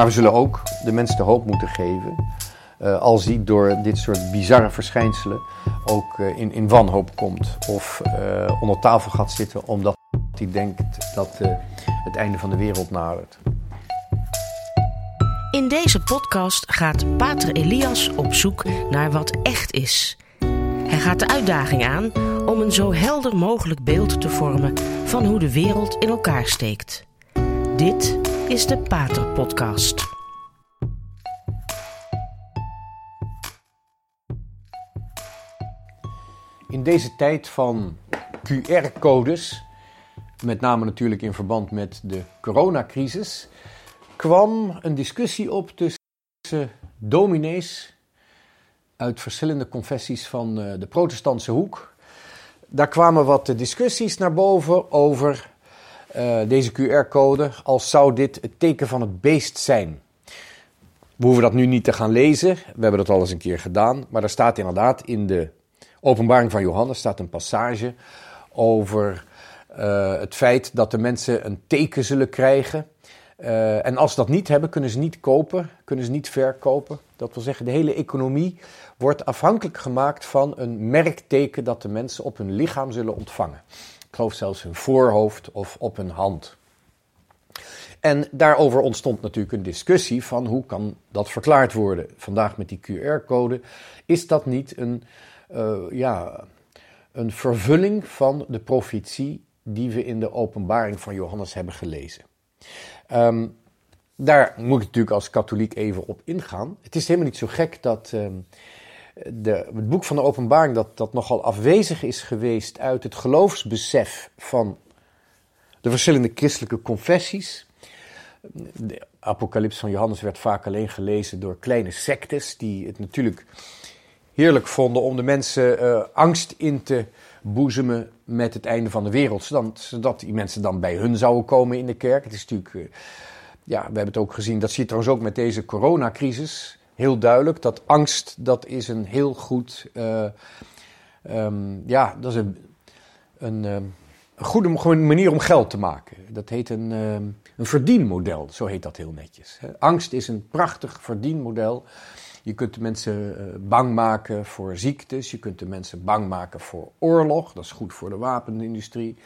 Maar we zullen ook de mensen de hoop moeten geven. Uh, als hij door dit soort bizarre verschijnselen ook uh, in, in wanhoop komt. Of uh, onder tafel gaat zitten omdat hij denkt dat het einde van de wereld nadert. In deze podcast gaat Pater Elias op zoek naar wat echt is. Hij gaat de uitdaging aan om een zo helder mogelijk beeld te vormen van hoe de wereld in elkaar steekt. Dit is de Pater Podcast. In deze tijd van QR-codes, met name natuurlijk in verband met de coronacrisis, kwam een discussie op tussen dominees uit verschillende confessies van eh, de protestantse hoek. Daar kwamen wat discussies naar boven over uh, deze QR-code, als zou dit het teken van het beest zijn. We hoeven dat nu niet te gaan lezen, we hebben dat al eens een keer gedaan, maar er staat inderdaad in de openbaring van Johannes staat een passage over uh, het feit dat de mensen een teken zullen krijgen. Uh, en als ze dat niet hebben, kunnen ze niet kopen, kunnen ze niet verkopen. Dat wil zeggen, de hele economie wordt afhankelijk gemaakt van een merkteken dat de mensen op hun lichaam zullen ontvangen. Ik geloof zelfs hun voorhoofd of op hun hand. En daarover ontstond natuurlijk een discussie van hoe kan dat verklaard worden. Vandaag met die QR-code. Is dat niet een, uh, ja, een vervulling van de profetie die we in de openbaring van Johannes hebben gelezen? Um, daar moet ik natuurlijk als katholiek even op ingaan. Het is helemaal niet zo gek dat um, de, het boek van de openbaring dat, dat nogal afwezig is geweest uit het geloofsbesef van de verschillende christelijke confessies. De apocalyps van Johannes werd vaak alleen gelezen door kleine sectes die het natuurlijk heerlijk vonden om de mensen uh, angst in te boezemen met het einde van de wereld. Zodat, die mensen dan bij hun zouden komen in de kerk. Het is natuurlijk, uh, ja, we hebben het ook gezien, dat zie je trouwens ook met deze coronacrisis heel duidelijk. Dat angst, dat is een heel goed, uh, um, ja, dat is een, een, um, een goede manier om geld te maken. Dat heet een, um, een verdienmodel, zo heet dat heel netjes. Angst is een prachtig verdienmodel. Je kunt de mensen uh, bang maken voor ziektes. Je kunt de mensen bang maken voor oorlog. Dat is goed voor de wapenindustrie.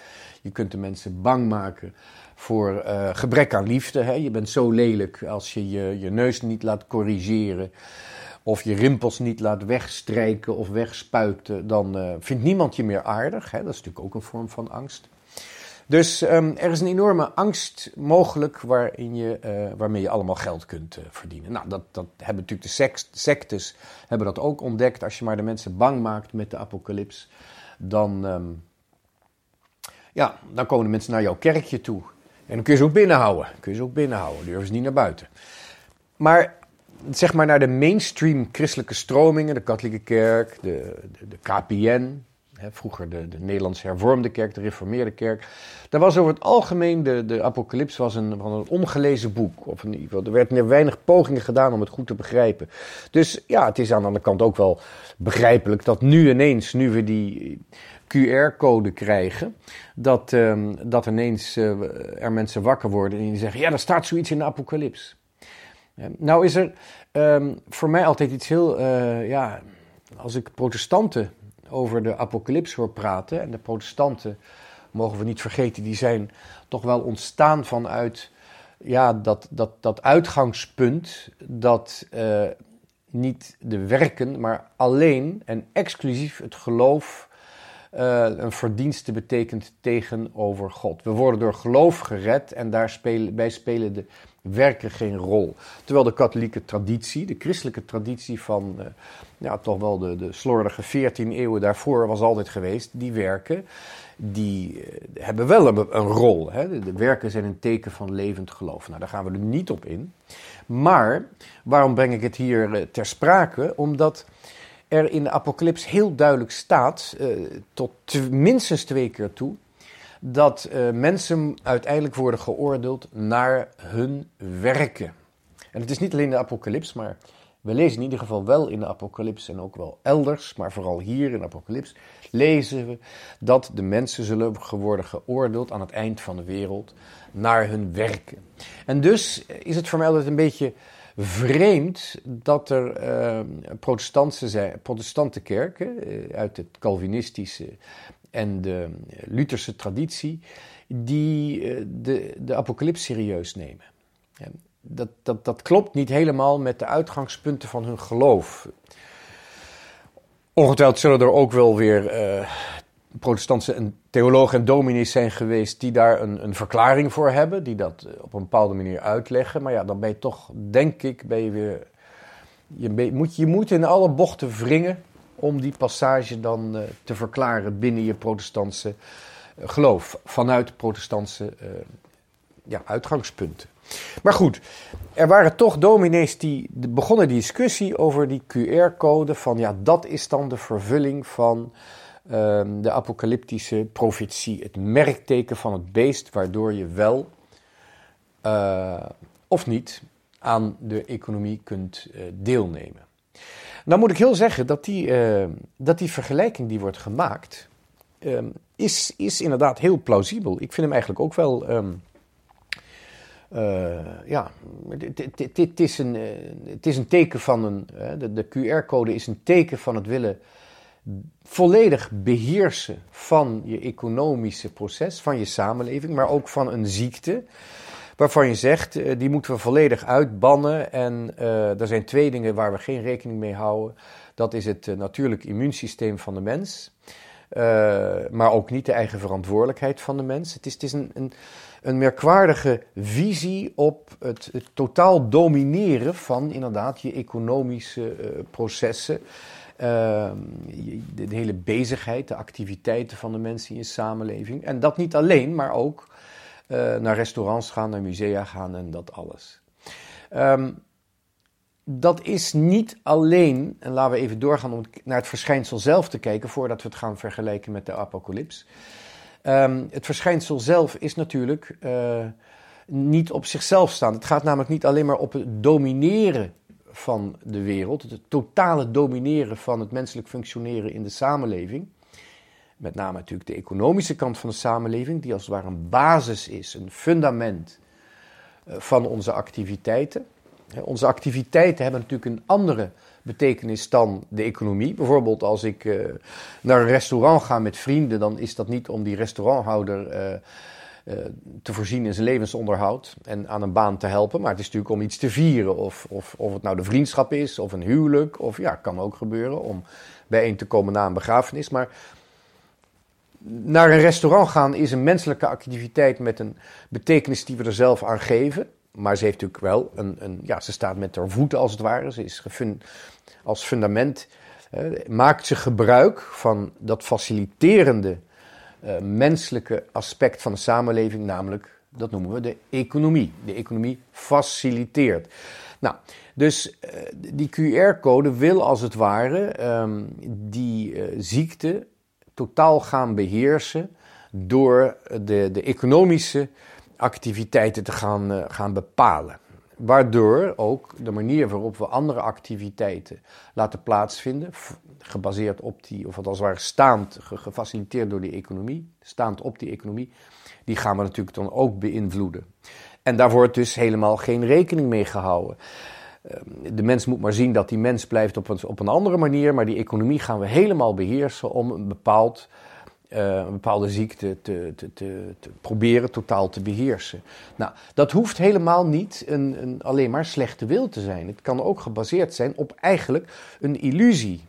Je kunt de mensen bang maken voor uh, gebrek aan liefde. Hè? Je bent zo lelijk als je, je je neus niet laat corrigeren. Of je rimpels niet laat wegstrijken of wegspuiten. Dan uh, vindt niemand je meer aardig. Hè? Dat is natuurlijk ook een vorm van angst. Dus um, er is een enorme angst mogelijk waarin je, uh, waarmee je allemaal geld kunt verdienen. Nou, dat, dat hebben natuurlijk de sect, sectes hebben dat ook ontdekt. Als je maar de mensen bang maakt met de apocalyps, dan, um, ja, dan komen de mensen naar jouw kerkje toe. En dan kun je ze ook binnenhouden. kun je ze ook binnenhouden, durven ze niet naar buiten. Maar zeg maar naar de mainstream christelijke stromingen, de katholieke kerk, de, de, de KPN, hè, vroeger de, de Nederlands hervormde kerk, de reformeerde kerk. Daar was over het algemeen, de, de apocalyps was een, van een ongelezen boek. Of geval, er werden weinig pogingen gedaan om het goed te begrijpen. Dus ja, het is aan de andere kant ook wel begrijpelijk dat nu ineens, nu we die QR-code krijgen, dat, um, dat ineens uh, er mensen wakker worden en die zeggen: Ja, er staat zoiets in de apocalyps. Nou is er um, voor mij altijd iets heel, uh, ja, als ik protestanten over de apocalyps hoor praten, en de protestanten, mogen we niet vergeten, die zijn toch wel ontstaan vanuit ja, dat, dat, dat uitgangspunt dat niet de werken, maar alleen en exclusief het geloof uh, een verdienste betekent tegenover God. We worden door geloof gered en daar spelen, bij spelen de werken geen rol. Terwijl de katholieke traditie, de christelijke traditie van uh, ja, toch wel de, de slordige 14 eeuwen daarvoor was altijd geweest, die werken, die uh, hebben wel een, een rol. Hè? De, de, werken zijn een teken van levend geloof. Nou, daar gaan we er niet op in. Maar waarom breng ik het hier ter sprake? Omdat er in de apocalyps heel duidelijk staat, uh, tot minstens twee keer toe, dat uh, mensen uiteindelijk worden geoordeeld naar hun werken. En het is niet alleen de apocalyps, maar we lezen in ieder geval wel in de Apocalyps en ook wel elders, maar vooral hier in de Apocalyps, lezen we dat de mensen zullen worden geoordeeld aan het eind van de wereld naar hun werken. En dus is het voor mij altijd een beetje vreemd dat er uh, protestantse, zijn, protestante kerken uh, uit het Calvinistische en de Lutherse traditie, die uh, de, de apocalyps serieus nemen. dat, dat, dat klopt niet helemaal met de uitgangspunten van hun geloof. Ongetwijfeld zullen er ook wel weer protestantse theologen en dominees zijn geweest die daar een, een verklaring voor hebben, die dat eh, op een bepaalde manier uitleggen. Maar ja, dan ben je toch, denk ik, ben je weer. Je, moet, je moet in alle bochten wringen om die passage dan uh, te verklaren binnen je protestantse uh, geloof, vanuit protestantse ja, uitgangspunten. Maar goed, er waren toch dominees die begonnen die discussie over die QR-code van ja, dat is dan de vervulling van Ehm, de apocalyptische profetie, het merkteken van het beest, waardoor je wel uh, of niet aan de economie kunt uh, deelnemen. Nou moet ik heel zeggen dat die, uh, dat die vergelijking die wordt gemaakt, ehm, is, is inderdaad heel plausibel. Ik vind hem eigenlijk ook wel. Um, ja, het is, een, het is een teken van een. de QR-code is een teken van het willen volledig beheersen van je economische proces, van je samenleving, maar ook van een ziekte. Waarvan je zegt, eh, die moeten we volledig uitbannen. En uh, er zijn twee dingen waar we geen rekening mee houden. Dat is het uh, natuurlijk immuunsysteem van de mens. maar ook niet de eigen verantwoordelijkheid van de mens. Het is, het is een, een, een merkwaardige visie op het, het, totaal domineren van inderdaad je economische processen. Ehm, de, hele bezigheid, de activiteiten van de mensen in je samenleving. En dat niet alleen, maar ook uh, naar restaurants gaan, naar musea gaan en dat alles. Um, dat is niet alleen, en laten we even doorgaan om naar het verschijnsel zelf te kijken voordat we het gaan vergelijken met de apocalyps. Um, het verschijnsel zelf is natuurlijk uh, niet op zichzelf staan. Het gaat namelijk niet alleen maar op het domineren van de wereld, het totale domineren van het menselijk functioneren in de samenleving. Met name natuurlijk de economische kant van de samenleving, die als het ware een basis is, een fundament eh, van onze activiteiten. Onze activiteiten hebben natuurlijk een andere betekenis dan de economie. Bijvoorbeeld als ik uh, naar een restaurant ga met vrienden, dan is dat niet om die restauranthouder uh, te voorzien in zijn levensonderhoud en aan een baan te helpen. Maar het is natuurlijk om iets te vieren. Of, of, of het nou de vriendschap is, of een huwelijk. Of ja, kan ook gebeuren om bijeen te komen na een begrafenis. Maar naar een restaurant gaan is een menselijke activiteit met een betekenis die we er zelf aan geven. Maar ze heeft natuurlijk wel een, een ja, ze staat met haar voeten als het ware. Ze is als fundament, eh, maakt ze gebruik van dat faciliterende uh, menselijke aspect van de samenleving, namelijk, dat noemen we de economie. De economie faciliteert. Nou, dus uh, die QR-code wil als het ware um, die uh, ziekte totaal gaan beheersen door de, de economische activiteiten te gaan, gaan bepalen. Waardoor ook de manier waarop we andere activiteiten laten plaatsvinden, gebaseerd op die, of als het ware staand, gefaciliteerd door die economie, staand op die economie, die gaan we natuurlijk dan ook beïnvloeden. En daar wordt dus helemaal geen rekening mee gehouden. Ehm, de mens moet maar zien dat die mens blijft op een, op een andere manier, maar die economie gaan we helemaal beheersen om een bepaald een bepaalde ziekte te, te, te, te, proberen totaal te beheersen. Nou, dat hoeft helemaal niet een, een, alleen maar slechte wil te zijn. Het kan ook gebaseerd zijn op eigenlijk een illusie.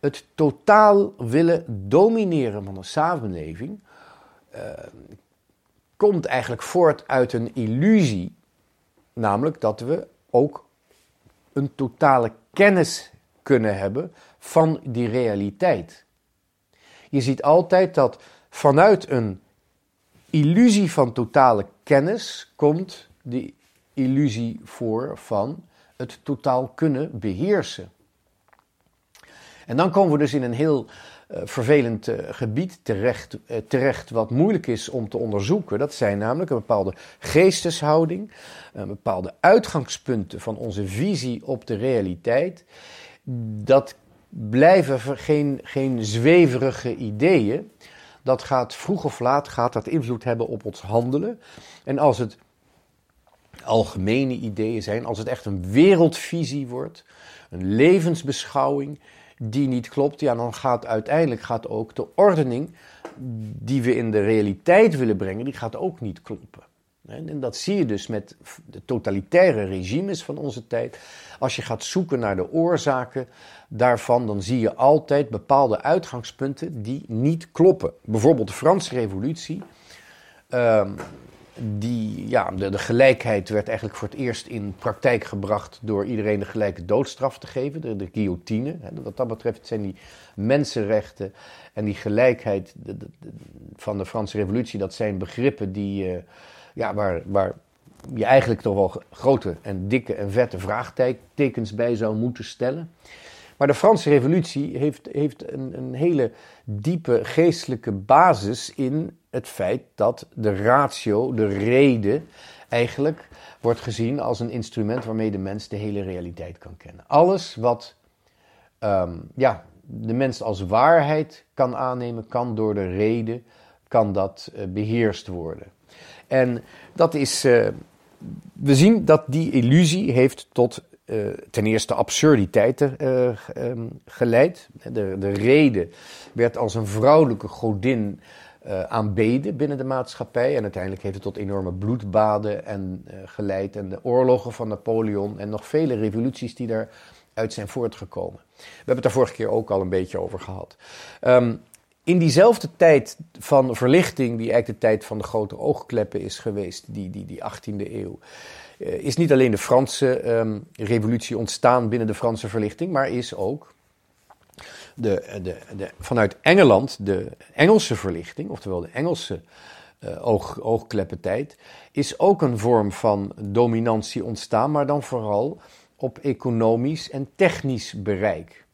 Het totaal willen domineren van een samenleving uh, komt eigenlijk voort uit een illusie, namelijk dat we ook een totale kennis kunnen hebben van die realiteit. Je ziet altijd dat vanuit een illusie van totale kennis komt die illusie voor van het totaal kunnen beheersen. En dan komen we dus in een heel uh, vervelend gebied terecht, terecht wat moeilijk is om te onderzoeken. Dat zijn namelijk een bepaalde geesteshouding, bepaalde uitgangspunten van onze visie op de realiteit. Dat blijven geen, geen zweverige ideeën. Dat gaat vroeg of laat gaat dat invloed hebben op ons handelen. En als het algemene ideeën zijn, als het echt een wereldvisie wordt, een levensbeschouwing die niet klopt, ja, dan gaat uiteindelijk gaat ook de ordening die we in de realiteit willen brengen, die gaat ook niet kloppen. En dat zie je dus met de totalitaire regimes van onze tijd. Als je gaat zoeken naar de oorzaken daarvan, dan zie je altijd bepaalde uitgangspunten die niet kloppen. Bijvoorbeeld de Franse Revolutie. Ehm, die, ja, de, de, gelijkheid werd eigenlijk voor het eerst in praktijk gebracht door iedereen de gelijke doodstraf te geven, de, guillotine. Wat dat betreft zijn die mensenrechten en die gelijkheid van de Franse Revolutie, dat zijn begrippen die. Uh, ja, waar, waar je eigenlijk toch wel grote en dikke en vette vraagtekens bij zou moeten stellen. Maar de Franse Revolutie heeft, heeft een, een hele diepe geestelijke basis in het feit dat de ratio, de reden, eigenlijk wordt gezien als een instrument waarmee de mens de hele realiteit kan kennen. Alles wat ehm, ja, de mens als waarheid kan aannemen, kan door de reden, kan dat uh, beheerst worden. En dat is, uh, we zien dat die illusie heeft tot uh, ten eerste absurditeiten uh, um, geleid. De, de reden werd als een vrouwelijke godin aanbeden binnen de maatschappij. En uiteindelijk heeft het tot enorme bloedbaden en, geleid. En de oorlogen van Napoleon en nog vele revoluties die daaruit zijn voortgekomen. We hebben het daar vorige keer ook al een beetje over gehad. Um, in diezelfde tijd van verlichting, die eigenlijk de tijd van de grote oogkleppen is geweest, die, die, die 18e eeuw, eh, is niet alleen de Franse um, revolutie ontstaan binnen de Franse verlichting, maar is ook de, de, de, vanuit Engeland de Engelse verlichting, oftewel de Engelse uh, oog, oogkleppentijd, is ook een vorm van dominantie ontstaan, maar dan vooral op economisch en technisch bereik.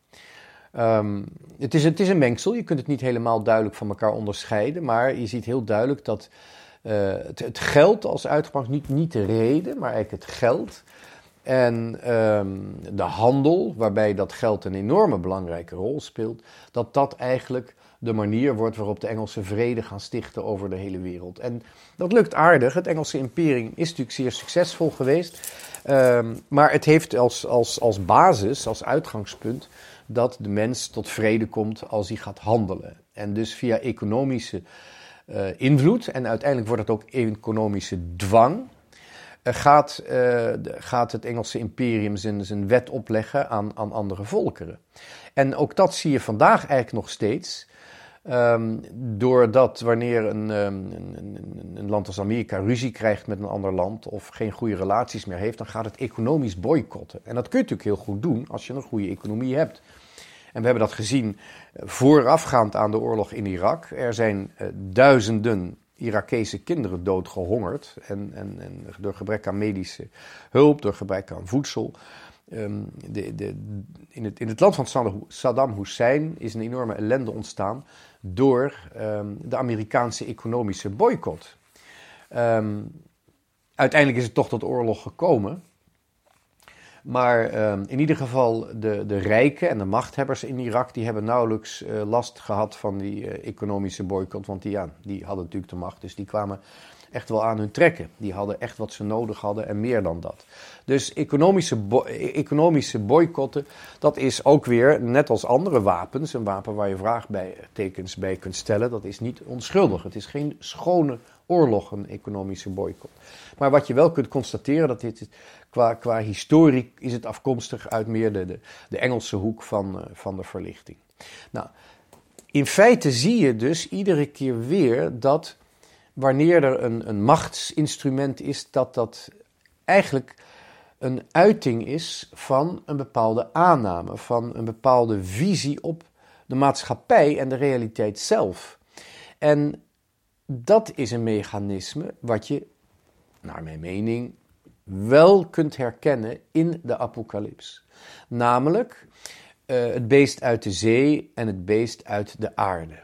Um, het, is, het is een mengsel, je kunt het niet helemaal duidelijk van elkaar onderscheiden, maar je ziet heel duidelijk dat uh, het, geld als uitgangspunt, niet, niet de reden, maar eigenlijk het geld en um, de handel, waarbij dat geld een enorme belangrijke rol speelt, dat dat eigenlijk de manier wordt waarop de Engelsen vrede gaan stichten over de hele wereld. En dat lukt aardig. Het Engelse imperium is natuurlijk zeer succesvol geweest. Um, maar het heeft als, als, als basis, als uitgangspunt, dat de mens tot vrede komt als hij gaat handelen. En dus via economische uh, invloed, en uiteindelijk wordt het ook economische dwang, uh, gaat, uh, gaat het Engelse imperium zijn, zijn wet opleggen aan, aan andere volkeren. En ook dat zie je vandaag eigenlijk nog steeds. Um, doordat wanneer een, um, een, een, land als Amerika ruzie krijgt met een ander land of geen goede relaties meer heeft, dan gaat het economisch boycotten. En dat kun je natuurlijk heel goed doen als je een goede economie hebt. En we hebben dat gezien eh, voorafgaand aan de oorlog in Irak. Er zijn uh, duizenden Irakese kinderen doodgehongerd. En, en, en, door gebrek aan medische hulp, door gebrek aan voedsel. Um, de, de, in, het, in het land van Saddam Hussein is een enorme ellende ontstaan door um, de Amerikaanse economische boycott. Um, uiteindelijk is het toch tot oorlog gekomen. Maar ehm, in ieder geval de, de rijken en de machthebbers in Irak... die hebben nauwelijks uh, last gehad van die uh, economische boycott. Want die, ja, die hadden natuurlijk de macht, dus die kwamen echt wel aan hun trekken. Die hadden echt wat ze nodig hadden en meer dan dat. Dus economische, bo economische boycotten, dat is ook weer, net als andere wapens... een wapen waar je vraagtekens bij kunt stellen, dat is niet onschuldig. Het is geen schone oorlog, een economische boycott. Maar wat je wel kunt constateren, dat dit qua, qua historie is het afkomstig uit meer de, de, Engelse hoek van, uh, van de verlichting. Nou, in feite zie je dus iedere keer weer dat wanneer er een, een machtsinstrument is, dat dat eigenlijk een uiting is van een bepaalde aanname, van een bepaalde visie op de maatschappij en de realiteit zelf. En dat is een mechanisme wat je, naar mijn mening, wel kunt herkennen in de apocalyps. Namelijk uh, het beest uit de zee en het beest uit de aarde.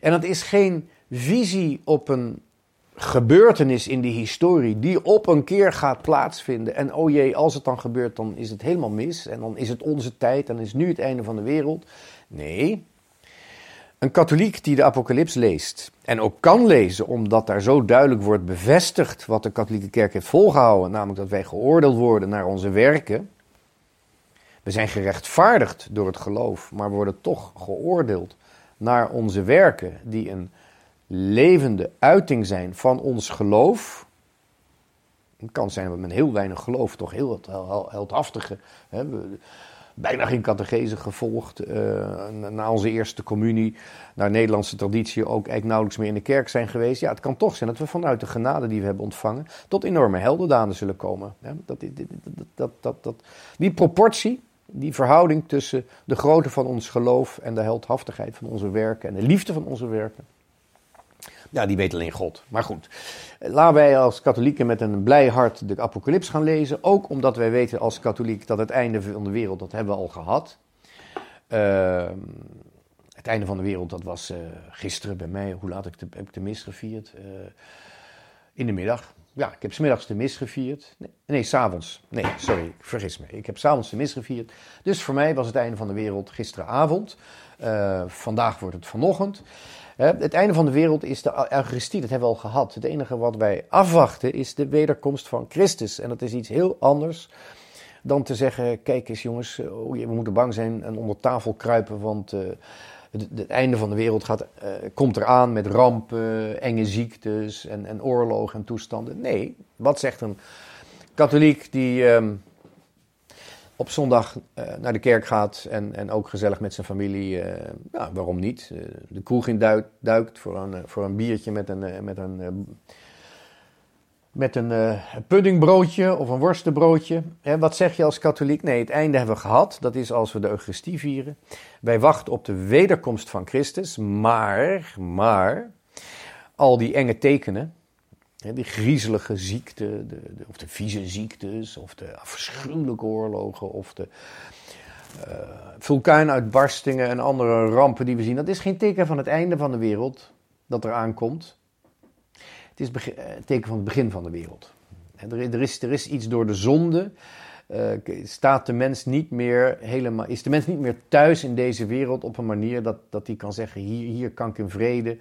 En dat is geen visie op een gebeurtenis in de historie die op een keer gaat plaatsvinden. En oh jee, als het dan gebeurt, dan is het helemaal mis. En dan is het onze tijd, dan is nu het einde van de wereld. Nee. Een katholiek die de apocalyps leest, en ook kan lezen, omdat daar zo duidelijk wordt bevestigd wat de katholieke kerk heeft volgehouden, namelijk dat wij geoordeeld worden naar onze werken. We zijn gerechtvaardigd door het geloof, maar worden toch geoordeeld naar onze werken, die een levende uiting zijn van ons geloof. Het kan zijn dat we met heel weinig geloof toch heel heldhaftige, hè, bijna geen catechese gevolgd, uh, na onze eerste communie, naar Nederlandse traditie ook eigenlijk nauwelijks meer in de kerk zijn geweest. Ja, het kan toch zijn dat we vanuit de genade die we hebben ontvangen tot enorme heldendaden zullen komen. Dat, dat, dat, die proportie, die verhouding tussen de grootte van ons geloof en de heldhaftigheid van onze werken en de liefde van onze werken. Ja, die weet alleen God. Maar goed, laten wij als katholieken met een blij hart de apocalyps gaan lezen. Ook omdat wij weten als katholiek dat het einde van de wereld, dat hebben we al gehad. Uh, het einde van de wereld, dat was uh, gisteren bij mij. Hoe laat ik de, heb ik de mis gevierd? Uh, in de middag. Ja, ik heb smiddags de mis gevierd. Nee, nee s'avonds. Nee, sorry, ik vergis me. Ik heb s'avonds de mis gevierd. Dus voor mij was het einde van de wereld gisteravond. Uh, vandaag wordt het vanochtend. Het einde van de wereld is de Eucharistie, dat hebben we al gehad. Het enige wat wij afwachten is de wederkomst van Christus. En dat is iets heel anders dan te zeggen: kijk eens jongens, oh, we moeten bang zijn en onder tafel kruipen, want het, einde van de wereld gaat, uh, komt eraan met rampen, enge ziektes en, en oorlogen en toestanden. Nee, wat zegt een katholiek die. Um, op zondag uh, naar de kerk gaat en, en ook gezellig met zijn familie, uh, ja, waarom niet? De kroeg in duikt, duikt voor, een, voor een biertje met een, met een, met een puddingbroodje of een worstenbroodje. Hè, wat zeg je als katholiek? Nee, het einde hebben we gehad. Dat is als we de Eucharistie vieren. Wij wachten op de wederkomst van Christus, maar, maar, al die enge tekenen, die griezelige ziekte, de, de, of de vieze ziektes, of de afschuwelijke oorlogen, of de uh, vulkaanuitbarstingen en andere rampen die we zien. Dat is geen teken van het einde van de wereld dat er aankomt. Het is eh, teken van het begin van de wereld. Er, is, er is iets door de zonde. Uh, staat de mens niet meer helemaal, is de mens niet meer thuis in deze wereld op een manier dat, dat hij kan zeggen: hier, hier kan ik in vrede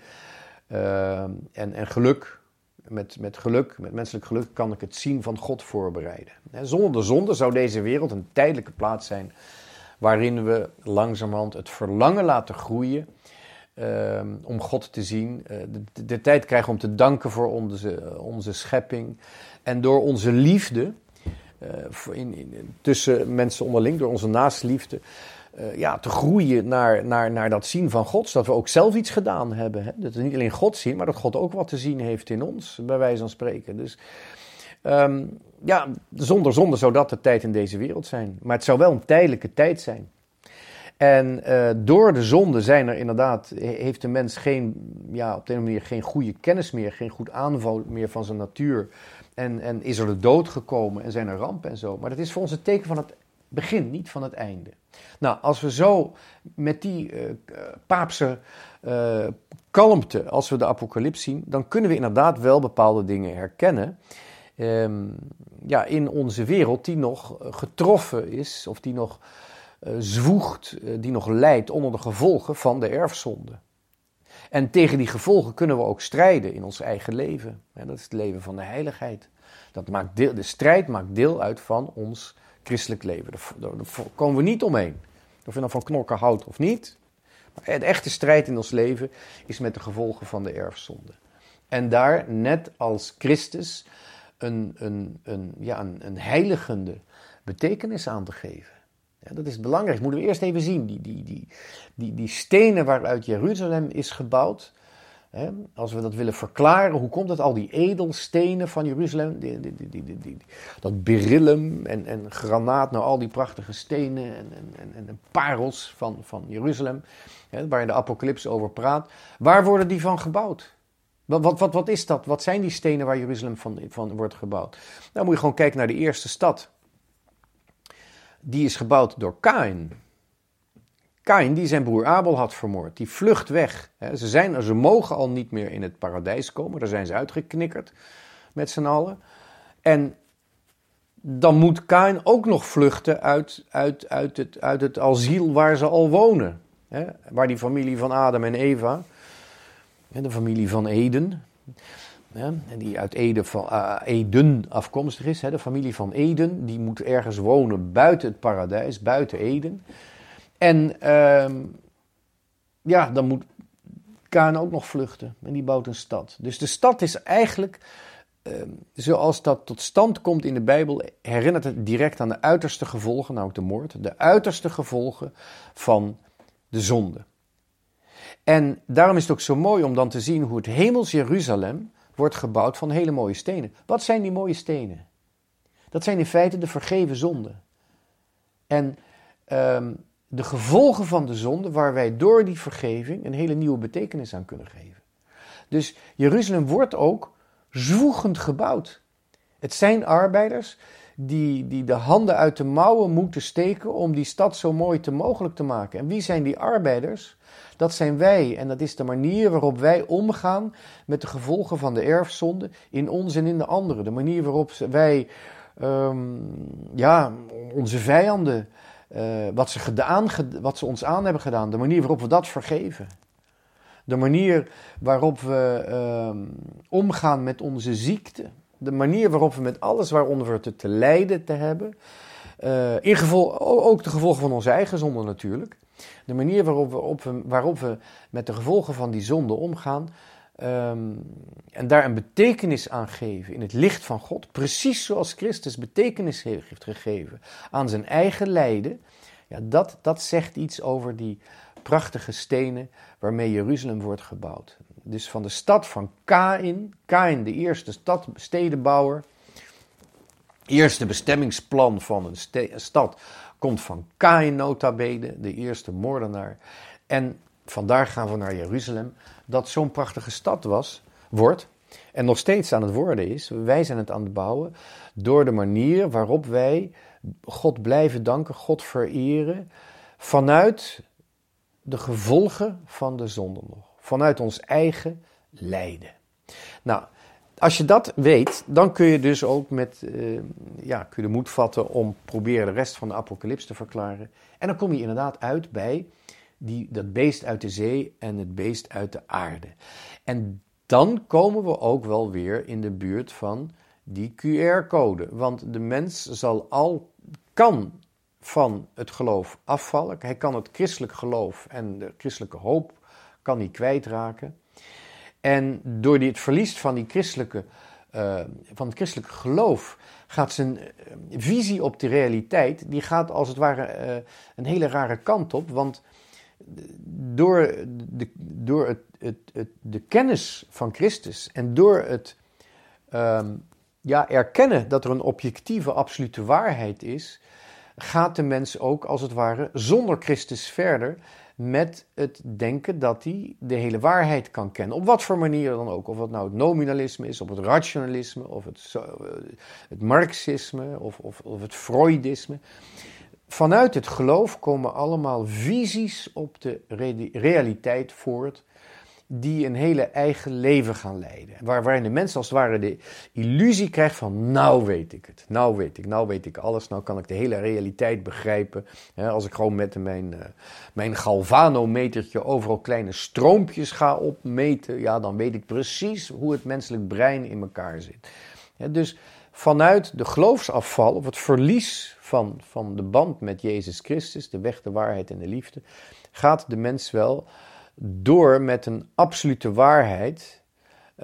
uh, en, en geluk met, met geluk, met menselijk geluk, kan ik het zien van God voorbereiden. Zonder de zonde zou deze wereld een tijdelijke plaats zijn waarin we langzamerhand het verlangen laten groeien uh, om God te zien. Uh, de, tijd krijgen om te danken voor onze, onze schepping. En door onze liefde, uh, in, tussen mensen onderling, door onze naastliefde, uh, ja, te groeien naar, naar, naar dat zien van God. Zodat we ook zelf iets gedaan hebben. Hè? Dat we niet alleen God zien, maar dat God ook wat te zien heeft in ons, bij wijze van spreken. Dus um, ja, zonder zonde zou dat de tijd in deze wereld zijn. Maar het zou wel een tijdelijke tijd zijn. En uh, door de zonde zijn er inderdaad, heeft de mens geen, ja, op de manier geen goede kennis meer, geen goed aanval meer van zijn natuur. En, en is er de dood gekomen en zijn er rampen en zo. Maar dat is voor ons het teken van het begin, niet van het einde. Nou, als we zo met die uh, paapse uh, kalmte, als we de apocalyps zien, dan kunnen we inderdaad wel bepaalde dingen herkennen. Um, ja, in onze wereld die nog getroffen is, of die nog zwoegt, die nog lijdt onder de gevolgen van de erfzonde. En tegen die gevolgen kunnen we ook strijden in ons eigen leven. En dat is het leven van de heiligheid. Dat maakt deel, de strijd maakt deel uit van ons christelijk leven. Daar, komen we niet omheen. Of je dan van knokken houdt of niet. Maar de echte strijd in ons leven is met de gevolgen van de erfzonde. En daar, net als Christus, een, een, een, ja, een, een heiligende betekenis aan te geven. Dat is belangrijk. Moeten we eerst even zien. Die, die, die, die, die stenen waaruit Jeruzalem is gebouwd, als we dat willen verklaren, hoe komt het al die edelstenen van Jeruzalem, die, die, dat berillum en, en granaat, nou al die prachtige stenen en, en, en, en parels van, van Jeruzalem, waar je de apocalyps over praat, waar worden die van gebouwd? Wat, wat, wat, wat is dat? Wat zijn die stenen waar Jeruzalem van, van wordt gebouwd? Nou moet je gewoon kijken naar de eerste stad. Die is gebouwd door Kain. Kain die zijn broer Abel had vermoord. Die vlucht weg. Ze, zijn, ze mogen al niet meer in het paradijs komen. Daar zijn ze uitgeknikkerd met z'n allen. En dan moet Kain ook nog vluchten uit, uit, uit, het, uit het asiel waar ze al wonen. Waar die familie van Adam en Eva, de familie van Eden, hè? die uit Eden, van, uh, Eden afkomstig is, hè? de familie van Eden, die moet ergens wonen buiten het paradijs, buiten Eden. En uh, ja, dan moet Kain ook nog vluchten en die bouwt een stad. Dus de stad is eigenlijk Ehm, zoals dat tot stand komt in de Bijbel, herinnert het direct aan de uiterste gevolgen, namelijk de moord, de uiterste gevolgen van de zonde. En daarom is het ook zo mooi om dan te zien hoe het hemels Jeruzalem wordt gebouwd van hele mooie stenen. Wat zijn die mooie stenen? Dat zijn in feite de vergeven zonden. En um, de gevolgen van de zonde, waar wij door die vergeving een hele nieuwe betekenis aan kunnen geven. Dus Jeruzalem wordt ook zwoegend gebouwd. Het zijn arbeiders die, die de handen uit de mouwen moeten steken om die stad zo mooi te mogelijk te maken. En wie zijn die arbeiders? Dat zijn wij. En dat is de manier waarop wij omgaan met de gevolgen van de erfzonde in ons en in de anderen. De manier waarop wij um, ja, onze vijanden, uh, wat, ze gedaan, wat ze ons aan hebben gedaan, de manier waarop we dat vergeven. De manier waarop we uh, omgaan met onze ziekte. De manier waarop we met alles waaronder we te, lijden te hebben. Uh, in geval, ook de gevolgen van onze eigen zonde natuurlijk. De manier waarop we, op, waarop we met de gevolgen van die zonde omgaan. Um, en daar een betekenis aan geven in het licht van God. Precies zoals Christus betekenis heeft gegeven aan zijn eigen lijden. Ja, dat, dat zegt iets over die prachtige stenen waarmee Jeruzalem wordt gebouwd. Dus van de stad van Kain, Kain de eerste stad, stedenbouwer, eerste bestemmingsplan van een, stad komt van Kain nota bene, de eerste moordenaar. En vandaar gaan we naar Jeruzalem, dat zo'n prachtige stad was, wordt en nog steeds aan het worden is. Wij zijn het aan het bouwen door de manier waarop wij God blijven danken, God vereren, vanuit de gevolgen van de zonde nog. Vanuit ons eigen lijden. Nou, als je dat weet, dan kun je dus ook met, uh, ja, kun je de moed vatten om proberen de rest van de apocalyps te verklaren. En dan kom je inderdaad uit bij die, dat beest uit de zee en het beest uit de aarde. En dan komen we ook wel weer in de buurt van die QR-code. Want de mens zal al, kan van het geloof afvallen. Hij kan het christelijk geloof en de christelijke hoop kan hij kwijtraken. En door het verlies van, die christelijke, uh, van het christelijke geloof gaat zijn uh, visie op de realiteit, die gaat als het ware uh, een hele rare kant op. Want door, de, door het, het, de kennis van Christus en door het um, ja, erkennen dat er een objectieve, absolute waarheid is, gaat de mens ook als het ware zonder Christus verder met het denken dat hij de hele waarheid kan kennen. Op wat voor manier dan ook. Of het nou het nominalisme is, of het rationalisme, of het, het marxisme, of, of, of het freudisme. Vanuit het geloof komen allemaal visies op de realiteit voort die een hele eigen leven gaan leiden. Waar, waarin de mens als het ware de illusie krijgt van nou weet ik het, nou weet ik, nou weet ik alles, nou kan ik de hele realiteit begrijpen. als ik gewoon met mijn, uh, mijn galvanometertje overal kleine stroompjes ga opmeten, ja, dan weet ik precies hoe het menselijk brein in elkaar zit. dus vanuit de geloofsafval of het verlies van, van de band met Jezus Christus, de weg, de waarheid en de liefde, gaat de mens wel door met een absolute waarheid,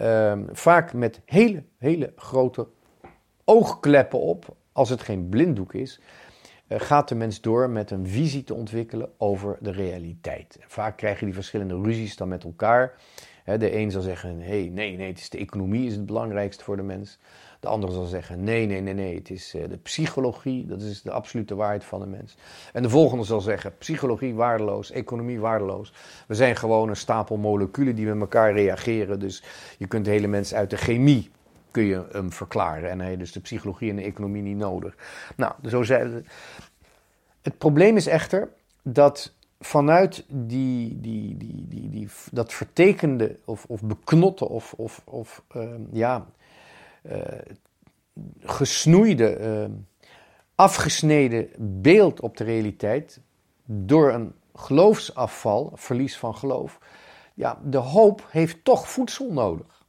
uh, vaak met hele, hele grote oogkleppen op, als het geen blinddoek is, uh, gaat de mens door met een visie te ontwikkelen over de realiteit. Vaak krijgen die verschillende ruzies dan met elkaar. de een zal zeggen, hey, nee, nee, de economie is het belangrijkste voor de mens. De zal zeggen: nee, nee, nee, nee, het is eh, de psychologie, dat is de absolute waarheid van de mens. En de volgende zal zeggen: psychologie waardeloos, economie waardeloos. We zijn gewoon een stapel moleculen die met elkaar reageren. Dus je kunt hele mens uit de chemie kun je hem verklaren. En hij heeft dus de psychologie en de economie niet nodig. Nou, zo zei het. Het probleem is echter dat vanuit die, die, die, die, die, dat vertekende of, of beknotte of, of, of ehm, ja, gesnoeide, uh, afgesneden beeld op de realiteit door een geloofsafval, verlies van geloof, ja, de hoop heeft toch voedsel nodig.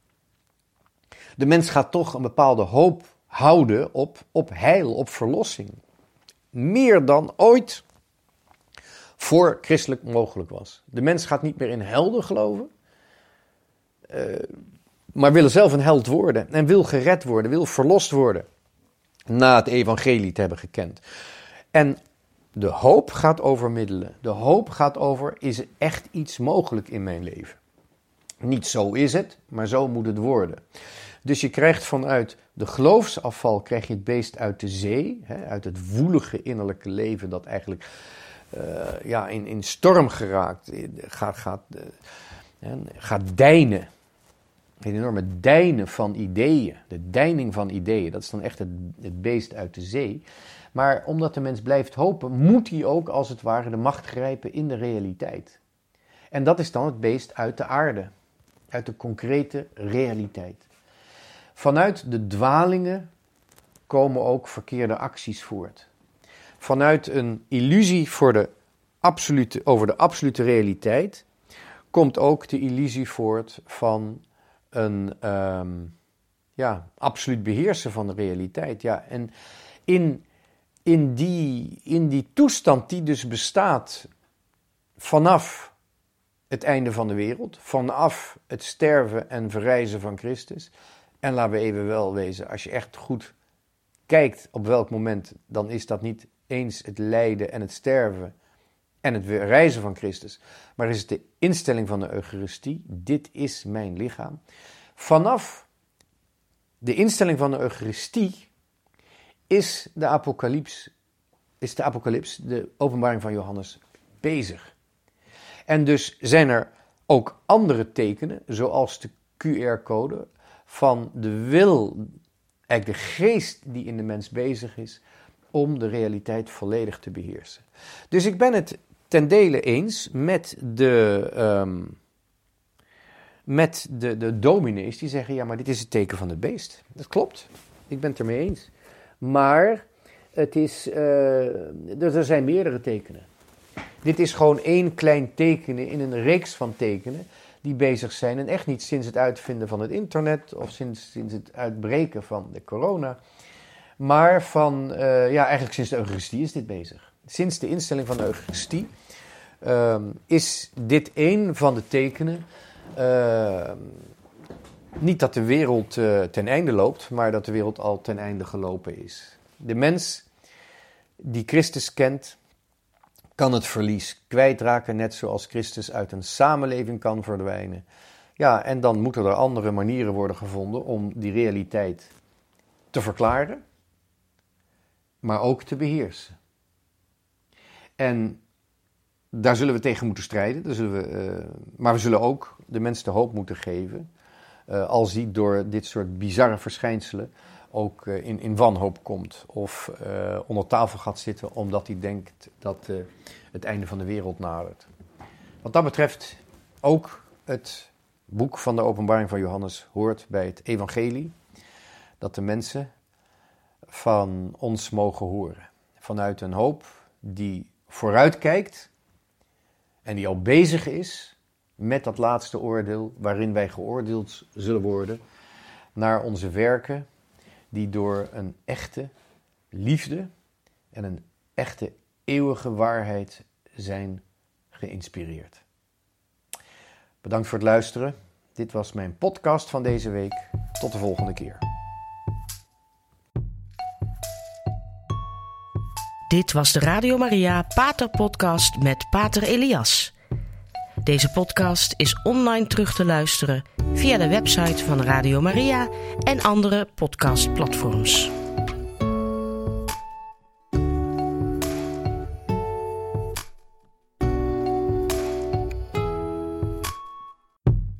De mens gaat toch een bepaalde hoop houden op, op heil, op verlossing. Meer dan ooit voor christelijk mogelijk was. De mens gaat niet meer in helden geloven, uh, maar wil zelf een held worden en wil gered worden, wil verlost worden na het evangelie te hebben gekend. En de hoop gaat over middelen. De hoop gaat over, is er echt iets mogelijk in mijn leven? Niet zo is het, maar zo moet het worden. Dus je krijgt vanuit de geloofsafval krijg je het beest uit de zee, hè, uit het woelige innerlijke leven dat eigenlijk uh, ja, in, in storm geraakt, gaat, gaat, uh, gaat deinen. Een enorme deinen van ideeën, de deining van ideeën, dat is dan echt het, het beest uit de zee. Maar omdat de mens blijft hopen, moet hij ook als het ware de macht grijpen in de realiteit. En dat is dan het beest uit de aarde, uit de concrete realiteit. Vanuit de dwalingen komen ook verkeerde acties voort. Vanuit een illusie voor de absolute, over de absolute realiteit komt ook de illusie voort van een um, ja, absoluut beheersen van de realiteit. Ja, en in, in, die, in die toestand die dus bestaat vanaf het einde van de wereld, vanaf het sterven en verrijzen van Christus. En laten we even wel wezen, als je echt goed kijkt op welk moment, dan is dat niet eens het lijden en het sterven en het reizen van Christus, maar is het de instelling van de Eucharistie. Dit is mijn lichaam. Vanaf de instelling van de Eucharistie is de apocalyps, is de apocalyps, de openbaring van Johannes, bezig. En dus zijn er ook andere tekenen, zoals de QR-code, van de wil, eigenlijk de geest die in de mens bezig is, om de realiteit volledig te beheersen. Dus ik ben het ten dele eens met de, um, met de, de dominees die zeggen: ja, maar dit is het teken van het beest. Dat klopt, ik ben het ermee eens. Maar het is, uh, er zijn meerdere tekenen. Dit is gewoon één klein tekenen in een reeks van tekenen die bezig zijn. En echt niet sinds het uitvinden van het internet of sinds, sinds het uitbreken van de corona. Maar van, uh, ja, eigenlijk sinds de Eucharistie is dit bezig. Sinds de instelling van de Eucharistie uh, is dit een van de tekenen. Uh, niet dat de wereld uh, ten einde loopt, maar dat de wereld al ten einde gelopen is. De mens die Christus kent, kan het verlies kwijtraken, net zoals Christus uit een samenleving kan verdwijnen. Ja, en dan moeten er andere manieren worden gevonden om die realiteit te verklaren, maar ook te beheersen. En daar zullen we tegen moeten strijden, daar zullen we, uh, maar we zullen ook de mensen de hoop moeten geven, uh, als die door dit soort bizarre verschijnselen ook uh, in, in wanhoop komt of onder tafel gaat zitten omdat hij denkt dat het einde van de wereld nadert. Wat dat betreft, ook het boek van de Openbaring van Johannes hoort bij het Evangelie, dat de mensen van ons mogen horen. Vanuit een hoop die vooruitkijkt en die al bezig is met dat laatste oordeel waarin wij geoordeeld zullen worden naar onze werken die door een echte liefde en een echte eeuwige waarheid zijn geïnspireerd. Bedankt voor het luisteren. Dit was mijn podcast van deze week. Tot de volgende keer. Dit was de Radio Maria Pater Podcast met Pater Elias. Deze podcast is online terug te luisteren via de website van Radio Maria en andere podcastplatforms.